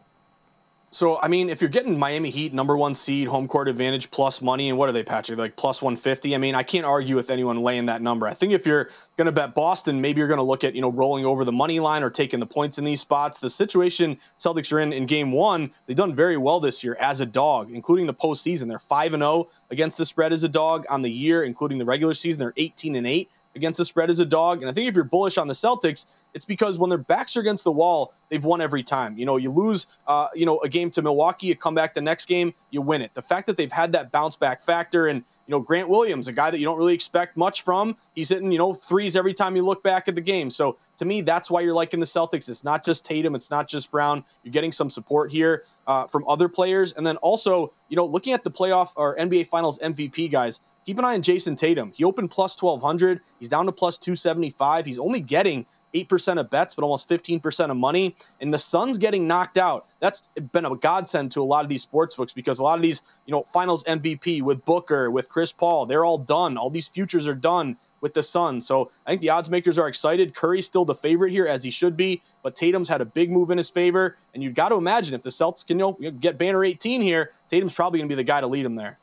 [SPEAKER 6] So, I mean, if you're getting Miami Heat, number one seed, home court advantage plus money, and what are they, Patrick? Like plus 150? I mean, I can't argue with anyone laying that number. I think if you're going to bet Boston, maybe you're going to look at, you know, rolling over the money line or taking the points in these spots. The situation Celtics are in in game one, they've done very well this year as a dog, including the postseason. They're 5 and 0 against the spread as a dog on the year, including the regular season. They're 18 and 8 against the spread as a dog. And I think if you're bullish on the Celtics, it's because when their backs are against the wall, they've won every time. You know, you lose, uh, you know, a game to Milwaukee, you come back the next game, you win it. The fact that they've had that bounce back factor and you know, Grant Williams, a guy that you don't really expect much from. He's hitting, you know, threes every time you look back at the game. So to me, that's why you're liking the Celtics. It's not just Tatum, it's not just Brown. You're getting some support here uh, from other players. And then also, you know, looking at the playoff or NBA Finals MVP guys, keep an eye on Jayson Tatum. He opened plus 1200. He's down to plus 275. He's only getting 8% of bets, but almost 15% of money. And the Suns getting knocked out. That's been a godsend to a lot of these sports books because a lot of these, you know, finals MVP with Booker, with Chris Paul, they're all done. All these futures are done with the Suns. So I think the odds makers are excited. Curry's still the favorite here, as he should be, but Tatum's had a big move in his favor. And you've got to imagine if the Celtics can you know, get banner 18 here, Tatum's probably going to be the guy to lead them there.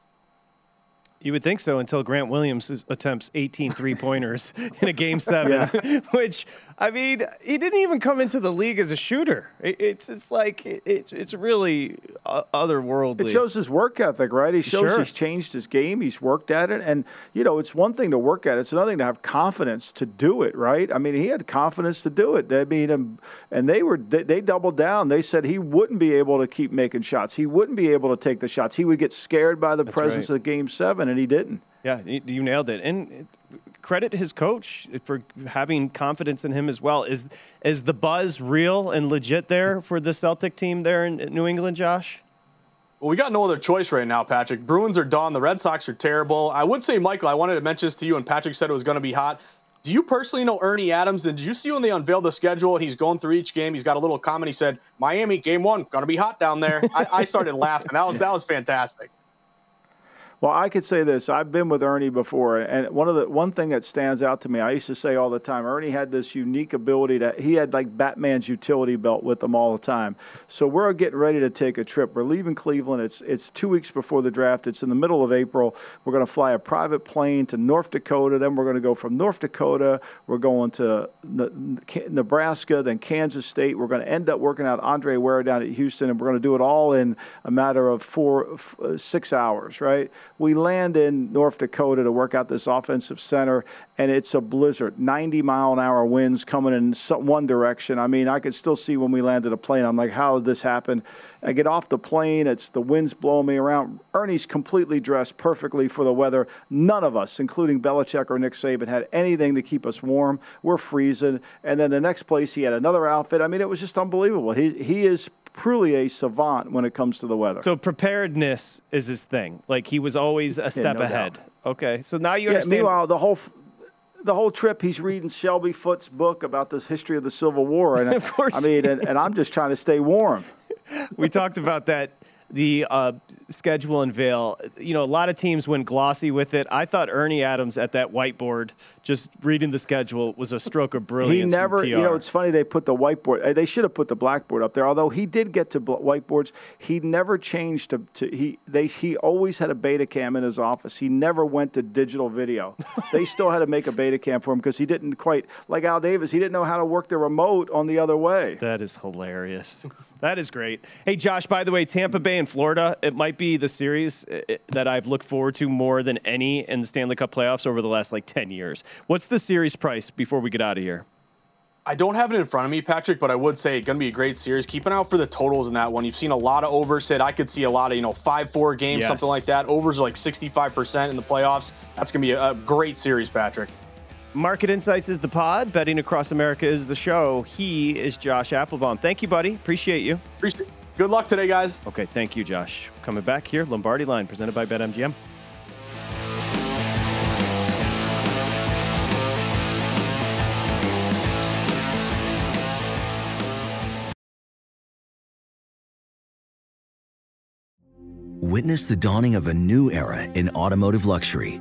[SPEAKER 2] You would think so until Grant Williams attempts 18 three pointers in a game seven, yeah. which, I mean, he didn't even come into the league as a shooter. it's, it's like, it's, it's really uh, otherworldly.
[SPEAKER 3] It shows his work ethic, right? He shows sure. he's changed his game, he's worked at it. And, you know, it's one thing to work at it, it's another thing to have confidence to do it, right? I mean, he had confidence to do it. I mean, um, and they were, they, they doubled down. They said he wouldn't be able to keep making shots, he wouldn't be able to take the shots. He would get scared by the That's presence right. of game seven and he didn't.
[SPEAKER 2] Yeah, you nailed it. And credit his coach for having confidence in him as well. Is is the buzz real and legit there for the Celtic team there in New England, Josh?
[SPEAKER 6] Well, we got no other choice right now, Patrick. Bruins are done. The Red Sox are terrible. I would say, Michael, I wanted to mention this to you, and Patrick said it was going to be hot. Do you personally know Ernie Adams? And did you see when they unveiled the schedule and he's going through each game? He's got a little comment. He said, "Miami, game one, gonna be hot down there." I, I started laughing. That was that was fantastic.
[SPEAKER 3] Well, I could say this. I've been with Ernie before, and one of the one thing that stands out to me, I used to say all the time, Ernie had this unique ability that he had like Batman's utility belt with him all the time. So we're getting ready to take a trip. We're leaving Cleveland. It's it's two weeks before the draft. It's in the middle of April. We're going to fly a private plane to North Dakota. Then we're going to go from North Dakota. We're going to Nebraska, then Kansas State. We're going to end up working out Andre Ware down at Houston, and we're going to do it all in a matter of four, six hours, right? We land in North Dakota to work out this offensive center, and it's a blizzard, 90 mile an hour winds coming in one direction. I mean, I could still see when we landed a plane. I'm like, how did this happen? I get off the plane, it's the winds blowing me around. Ernie's completely dressed perfectly for the weather. None of us, including Belichick or Nick Saban, had anything to keep us warm. We're freezing. And then the next place, he had another outfit. I mean, it was just unbelievable. He, he is truly a savant when it comes to the weather.
[SPEAKER 2] So preparedness is his thing. Like he was always a step yeah, no ahead. Doubt. Okay, so now you
[SPEAKER 3] yeah,
[SPEAKER 2] understand.
[SPEAKER 3] Meanwhile, the whole the whole trip he's reading Shelby Foote's book about the history of the Civil War, and of course, I mean, and, and I'm just trying to stay warm.
[SPEAKER 2] we talked about that the uh, schedule unveil. You know, a lot of teams went glossy with it. I thought Ernie Adams at that whiteboard, just reading the schedule, was a stroke of brilliance.
[SPEAKER 3] He never, you know, it's funny they put the whiteboard. Uh, they should have put the blackboard up there. Although he did get to whiteboards, he never changed to. to he they he always had a beta cam in his office. He never went to digital video. they still had to make a beta cam for him because he didn't quite like Al Davis. He didn't know how to work the remote on the other way.
[SPEAKER 2] That is hilarious. That is great. Hey, Josh, by the way, Tampa Bay and Florida, it might be the series uh, that I've looked forward to more than any in the Stanley Cup playoffs over the last like 10 years. What's the series price before we get out of here?
[SPEAKER 6] I don't have it in front of me, Patrick, but I would say it's going to be a great series. Keep an eye out for the totals in that one. You've seen a lot of overs hit. I could see a lot of, you know, 5 4 games, yes. something like that. Overs are like 65% in the playoffs. That's going to be a great series, Patrick.
[SPEAKER 2] Market Insights is the pod. Betting Across America is the show. He is Josh Appelbaum. Thank you, buddy. Appreciate you.
[SPEAKER 6] Appreciate. Good luck today, guys.
[SPEAKER 2] Okay, thank you, Josh. Coming back here, Lombardi Line, presented by BetMGM.
[SPEAKER 7] Witness the dawning of a new era in automotive luxury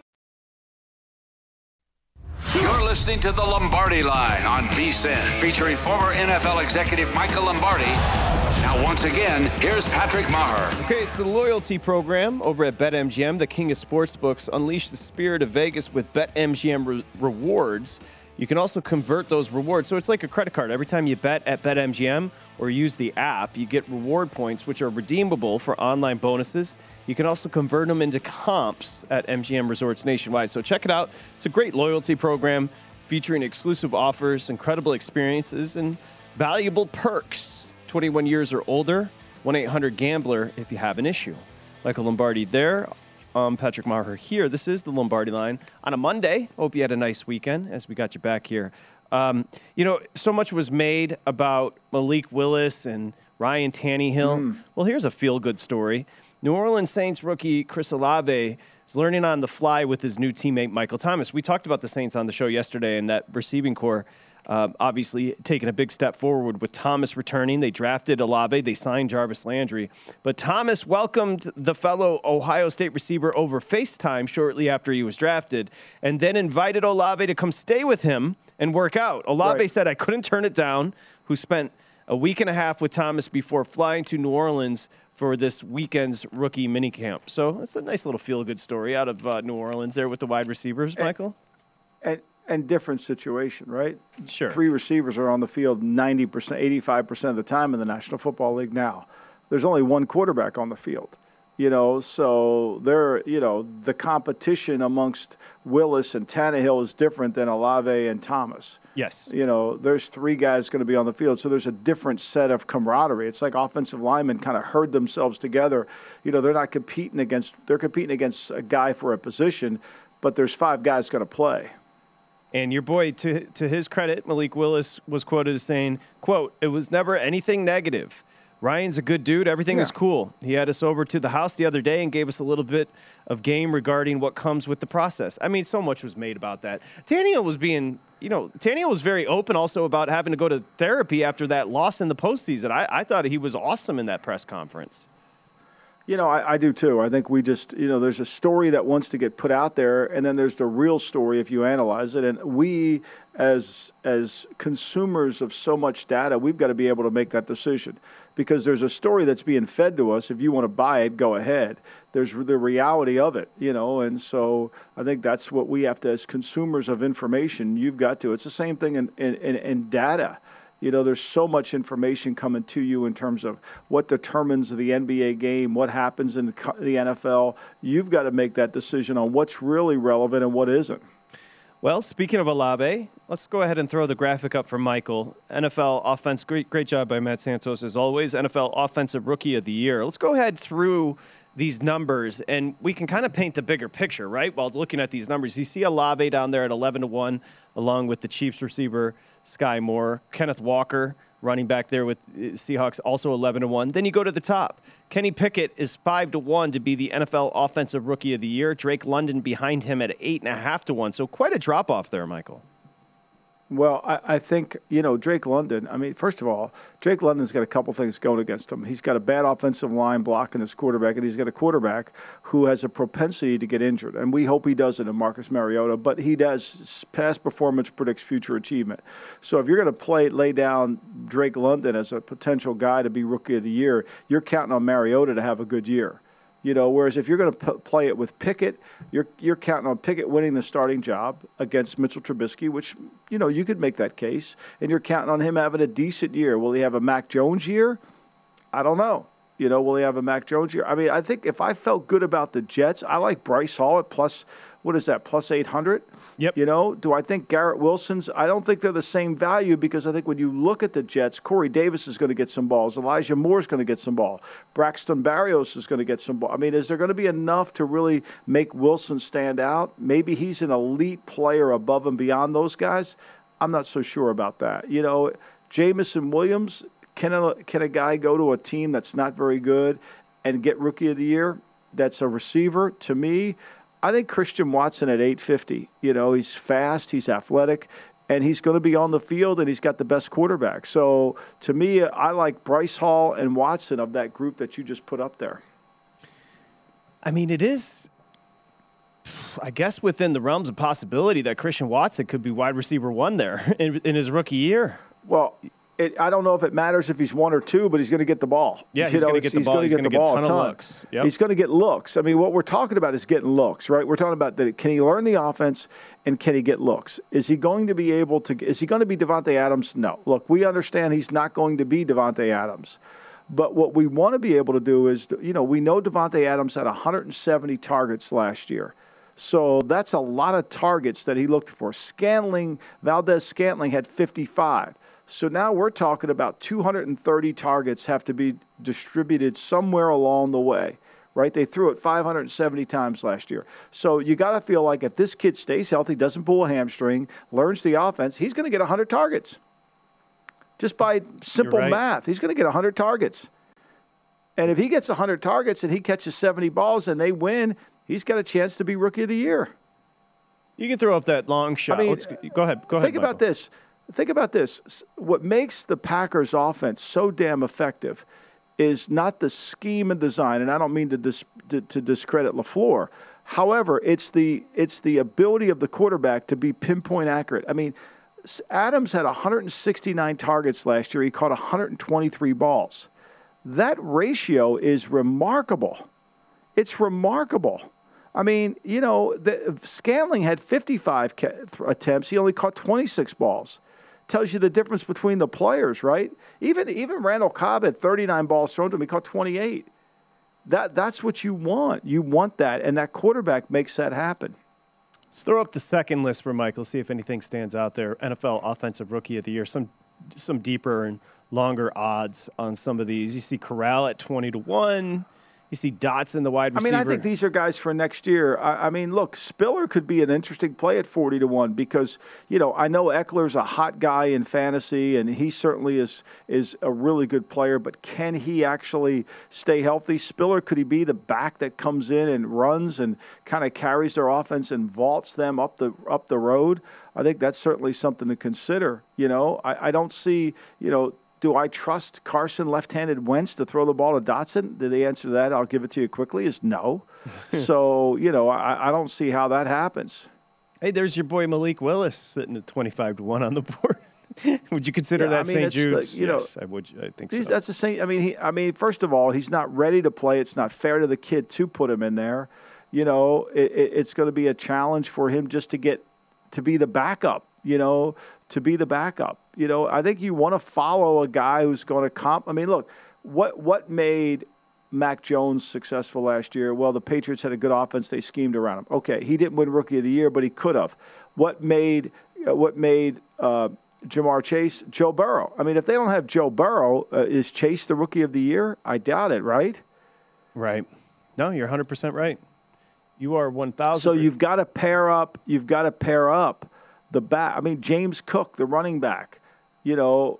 [SPEAKER 1] Listening to the Lombardi Line on VSIN, featuring former NFL executive Michael Lombardi. Now, once again, here's Patrick Meagher.
[SPEAKER 2] Okay, it's the loyalty program over at BetMGM, the king of sportsbooks. Unleash the spirit of Vegas with BetMGM re- rewards. You can also convert those rewards. So it's like a credit card. Every time you bet at BetMGM or use the app, you get reward points, which are redeemable for online bonuses. You can also convert them into comps at MGM Resorts nationwide. So check it out. It's a great loyalty program featuring exclusive offers, incredible experiences, and valuable perks. 21 years or older, 1 800 Gambler if you have an issue. Michael Lombardi there. Um, Patrick Meagher here. This is the Lombardi line on a Monday. Hope you had a nice weekend as we got you back here. Um, you know, so much was made about Malik Willis and Ryan Tannehill. Well, here's a feel good story. New Orleans Saints rookie Chris Olave is learning on the fly with his new teammate Michael Thomas. We talked about the Saints on the show yesterday, and that receiving corps uh, obviously taking a big step forward with Thomas returning. They drafted Olave, they signed Jarvis Landry, but Thomas welcomed the fellow Ohio State receiver over FaceTime shortly after he was drafted, and then invited Olave to come stay with him and work out. Olave
[SPEAKER 3] Right.
[SPEAKER 2] said, "I couldn't turn it down." Who spent a week and a half with Thomas before flying to New Orleans for this weekend's rookie minicamp. So it's a nice little feel-good story out of uh, New Orleans there with the wide receivers, Michael.
[SPEAKER 3] and and different situation, right?
[SPEAKER 2] Sure.
[SPEAKER 3] Three receivers are on the field 90%, 85% of the time in the National Football League now. There's only one quarterback on the field. You know, so there, you know, the competition amongst Willis and Tannehill is different than Olave and Thomas.
[SPEAKER 2] Yes.
[SPEAKER 3] You know, there's three guys going to be on the field, so there's a different set of camaraderie. It's like offensive linemen kind of herd themselves together. You know, they're not competing against they're competing against a guy for a position, but there's five guys going to play.
[SPEAKER 2] And your boy, to to his credit, Malik Willis was quoted as saying, "quote It was never anything negative. Ryan's a good dude. Everything is cool. He had us over to the house the other day and gave us a little bit of game regarding what comes with the process. I mean, so much was made about that. Tannehill was being, you know, Tannehill was very open also about having to go to therapy after that loss in the postseason. I, I thought he was awesome in that press conference.
[SPEAKER 3] You know, I, I do too. I think we just, you know, there's a story that wants to get put out there, and then there's the real story if you analyze it. And we, as as consumers of so much data, we've got to be able to make that decision because there's a story that's being fed to us. If you want to buy it, go ahead. There's the reality of it, you know, and so I think that's what we have to, as consumers of information, you've got to. It's the same thing in in, in, in data. You know, there's so much information coming to you in terms of what determines the NBA game, what happens in the NFL. You've got to make that decision on what's really relevant and what isn't.
[SPEAKER 2] Well, speaking of Olave, let's go ahead and throw the graphic up for Michael. NFL offense, great, great job by Matt Santos as always. NFL Offensive Rookie of the Year. Let's go ahead through these numbers, and we can kind of paint the bigger picture, right? While looking at these numbers, you see Olave down there at 11 to one, along with the Chiefs receiver Sky Moore, Kenneth Walker running back there with uh, Seahawks also 11 to 1. Then you go to the top. Kenny Pickett is 5 to 1 to be the NFL offensive rookie of the year. Drake London behind him at 8.5 to 1. So quite a drop off there, Michael.
[SPEAKER 3] Well, I, I think, you know, Drake London, I mean, first of all, Drake London's got a couple things going against him. He's got a bad offensive line blocking his quarterback, and he's got a quarterback who has a propensity to get injured. And we hope he doesn't in Marcus Mariota, but he does. Past performance predicts future achievement. So if you're going to play lay down Drake London as a potential guy to be rookie of the year, you're counting on Mariota to have a good year. You know, whereas if you're going to p- play it with Pickett, you're you're counting on Pickett winning the starting job against Mitchell Trubisky, which you know you could make that case, and you're counting on him having a decent year. Will he have a Mac Jones year? I don't know. You know, will he have a Mac Jones year? I mean, I think if I felt good about the Jets, I like Breece Hall at plus what is that, plus 800?
[SPEAKER 2] Yep.
[SPEAKER 3] You know, do I think Garrett Wilson's? I don't think they're the same value because I think when you look at the Jets, Corey Davis is going to get some balls. Elijah Moore is going to get some ball. Braxton Berrios is going to get some ball. I mean, is there going to be enough to really make Wilson stand out? Maybe he's an elite player above and beyond those guys. I'm not so sure about that. You know, Jameson Williams, can a, can a guy go to a team that's not very good and get Rookie of the Year? That's a receiver. To me, I think Christian Watson at 850. You know, he's fast, he's athletic, and he's going to be on the field, and he's got the best quarterback. So to me, I like Breece Hall and Watson of that group that you just put up there.
[SPEAKER 2] I mean, it is, I guess, within the realms of possibility that Christian Watson could be wide receiver one there in, in his rookie year.
[SPEAKER 3] Well, it, I don't know if it matters if he's one or two, but he's going to get the ball.
[SPEAKER 2] Yeah, he's going to get the ball. He's going to get, the ball a ton, of looks.
[SPEAKER 3] Yep. He's going to get looks. I mean, what we're talking about is getting looks, right? We're talking about that. Can he learn the offense and can he get looks? Is he going to be able to? Is he going to be Davante Adams? No. Look, we understand he's not going to be Davante Adams. But what we want to be able to do is, you know, we know Davante Adams had 170 targets last year. So that's a lot of targets that he looked for. Scantling, Valdes Scantling had 55. So now we're talking about 230 targets have to be distributed somewhere along the way, right? They threw it 570 times last year. So you got to feel like if this kid stays healthy, doesn't pull a hamstring, learns the offense, he's going to get 100 targets. Just by simple
[SPEAKER 2] right.
[SPEAKER 3] math, he's going to get 100 targets. And if he gets 100 targets and he catches 70 balls and they win, he's got a chance to be rookie of the year.
[SPEAKER 2] You can throw up that long shot.
[SPEAKER 3] I mean,
[SPEAKER 2] Let's, go ahead. Go ahead.
[SPEAKER 3] Think about this. Think about this. What makes the Packers offense so damn effective is not the scheme and design, and I don't mean to, dis, to, to discredit LaFleur. However, it's the it's the ability of the quarterback to be pinpoint accurate. I mean, Adams had 169 targets last year. He caught 123 balls. That ratio is remarkable. It's remarkable. I mean, you know, the, Scantling had 55 attempts. He only caught 26 balls tells you the difference between the players, right? Even even Randall Cobb had 39 balls thrown to him. He caught 28. That that's what you want. You want that, and that quarterback makes that happen.
[SPEAKER 2] Let's throw up the second list for Michael. See if anything stands out there. NFL Offensive Rookie of the Year. Some some deeper and longer odds on some of these. You see Corral at 20 to one. You see Dotson, the wide receiver.
[SPEAKER 3] I mean, I think these are guys for next year. I, I, mean, look, Spiller could be an interesting play at 40 to 1 because, you know, I know Ekeler's a hot guy in fantasy and he certainly is is a really good player, but can he actually stay healthy? Spiller, could he be the back that comes in and runs and kind of carries their offense and vaults them up the up the road? I think that's certainly something to consider. You know, I, I don't see, you know, do I trust Carson left-handed Wentz to throw the ball to Dotson? Did the answer to that? I'll give it to you quickly. Is no. so you know, I, I, don't see how that happens.
[SPEAKER 2] Hey, there's your boy Malik Willis sitting at twenty-five to one on the board. would you consider
[SPEAKER 3] yeah,
[SPEAKER 2] that
[SPEAKER 3] I mean,
[SPEAKER 2] St. Jude's?
[SPEAKER 3] The, you
[SPEAKER 2] yes,
[SPEAKER 3] know,
[SPEAKER 2] I would. I think so.
[SPEAKER 3] That's the same. I mean, he, I mean, first of all, he's not ready to play. It's not fair to the kid to put him in there. You know, it, it, it's going to be a challenge for him just to get to be the backup. You know, to be the backup. You know, I think you want to follow a guy who's going to comp. I mean, look, what what made Mac Jones successful last year? Well, the Patriots had a good offense; they schemed around him. Okay, he didn't win Rookie of the Year, but he could have. What made uh, what made uh, Ja'Marr Chase Joe Burrow? I mean, if they don't have Joe Burrow, uh, is Chase the Rookie of the Year? I doubt it. Right?
[SPEAKER 2] Right. No, you're 100 percent right. You are 1,000.
[SPEAKER 3] So you've got to pair up. You've got to pair up the back. I mean, James Cook, the running back, you know,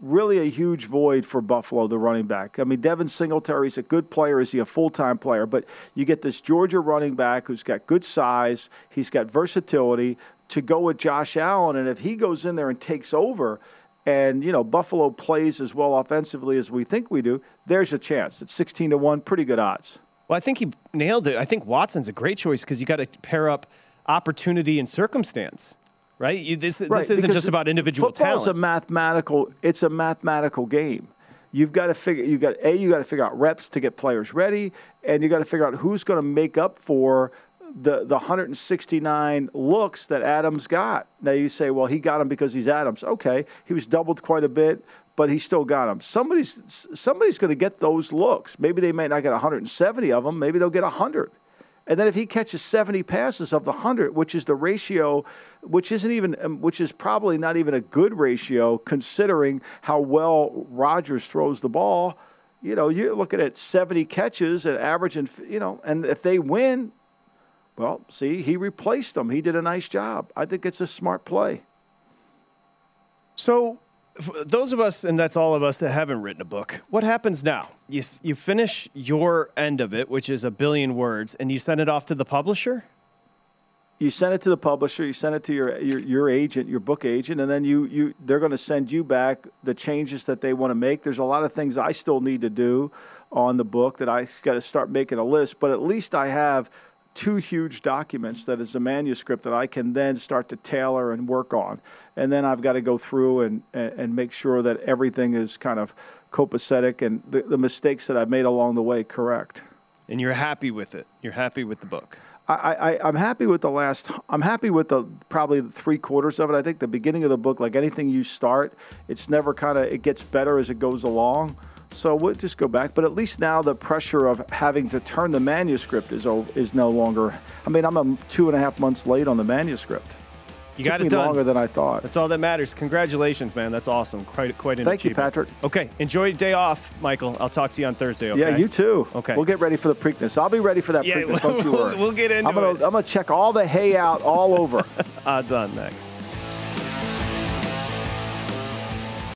[SPEAKER 3] really a huge void for Buffalo, the running back. I mean, Devin Singletary's a good player. Is he a full time player? But you get this Georgia running back who's got good size, he's got versatility to go with Josh Allen. And if he goes in there and takes over, and you know Buffalo plays as well offensively as we think we do, there's a chance. It's 16 to 1, pretty good odds.
[SPEAKER 2] Well, I think he nailed it. I think Watson's a great choice because you got to pair up opportunity and circumstance right? You, this
[SPEAKER 3] right,
[SPEAKER 2] this isn't just about individual
[SPEAKER 3] football's
[SPEAKER 2] talent.
[SPEAKER 3] a mathematical. It's a mathematical game. You've got to figure. You got a. You got to figure out reps to get players ready, and you got to figure out who's going to make up for the the 169 looks that Adams got. Now you say, well, he got them because he's Adams. Okay, he was doubled quite a bit, but he still got them. Somebody's somebody's going to get those looks. Maybe they may not get 170 of them. Maybe they'll get 100. And then if he catches 70 passes of the 100, which is the ratio, which isn't even, um, which is probably not even a good ratio considering how well Rodgers throws the ball, you know, you're looking at 70 catches at average and you know, and if they win, well, see, he replaced them. He did a nice job. I think it's a smart play.
[SPEAKER 2] So, those of us, and that's all of us that haven't written a book, what happens now? You, you finish your end of it, which is a billion words, and you send it off to the publisher?
[SPEAKER 3] You send it to the publisher, you send it to your, your, your agent, your book agent, and then you, you they're going to send you back the changes that they want to make. There's a lot of things I still need to do on the book that I got to start making a list, but at least I have two huge documents that is a manuscript that I can then start to tailor and work on. And then I've got to go through and, and make sure that everything is kind of copacetic and the, the mistakes that I've made along the way correct.
[SPEAKER 2] And you're happy with it. You're happy with the book.
[SPEAKER 3] I, I, I'm happy with the last. I'm happy with the probably the three quarters of it. I think the beginning of the book, like anything you start, it's never kind of it gets better as it goes along. So we'll just go back. But at least now the pressure of having to turn the manuscript is is no longer. I mean, I'm a two and a half months late on the manuscript.
[SPEAKER 2] You got
[SPEAKER 3] it,
[SPEAKER 2] it done.
[SPEAKER 3] longer than I thought.
[SPEAKER 2] That's all that matters. Congratulations, man. That's awesome. Quite quite an
[SPEAKER 3] Thank
[SPEAKER 2] achievement.
[SPEAKER 3] you, Patrick.
[SPEAKER 2] Okay, enjoy your day off, Michael. I'll talk to you on Thursday. Okay.
[SPEAKER 3] Yeah, you too.
[SPEAKER 2] Okay.
[SPEAKER 3] We'll get ready for the Preakness. I'll be ready for that
[SPEAKER 2] Yeah,
[SPEAKER 3] Preakness.
[SPEAKER 2] we'll-
[SPEAKER 3] don't you worry.
[SPEAKER 2] we'll get into
[SPEAKER 3] I'm gonna,
[SPEAKER 2] it.
[SPEAKER 3] I'm gonna check all the hay out all over.
[SPEAKER 2] Odds on next.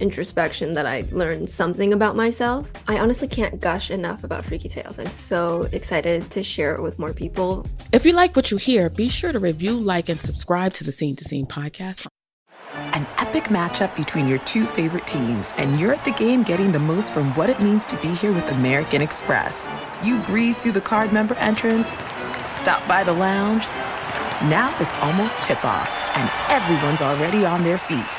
[SPEAKER 8] introspection that I learned something about myself. I honestly can't gush enough about Freaky Tales. I'm so excited to share it with more people.
[SPEAKER 9] If you like what you hear, be sure to review, like, and subscribe to the Scene to Scene podcast.
[SPEAKER 4] An epic matchup between your two favorite teams, and you're at the game getting the most from what it means to be here with American Express. You breeze through the card member entrance, stop by the lounge. Now it's almost tip off, and everyone's already on their feet.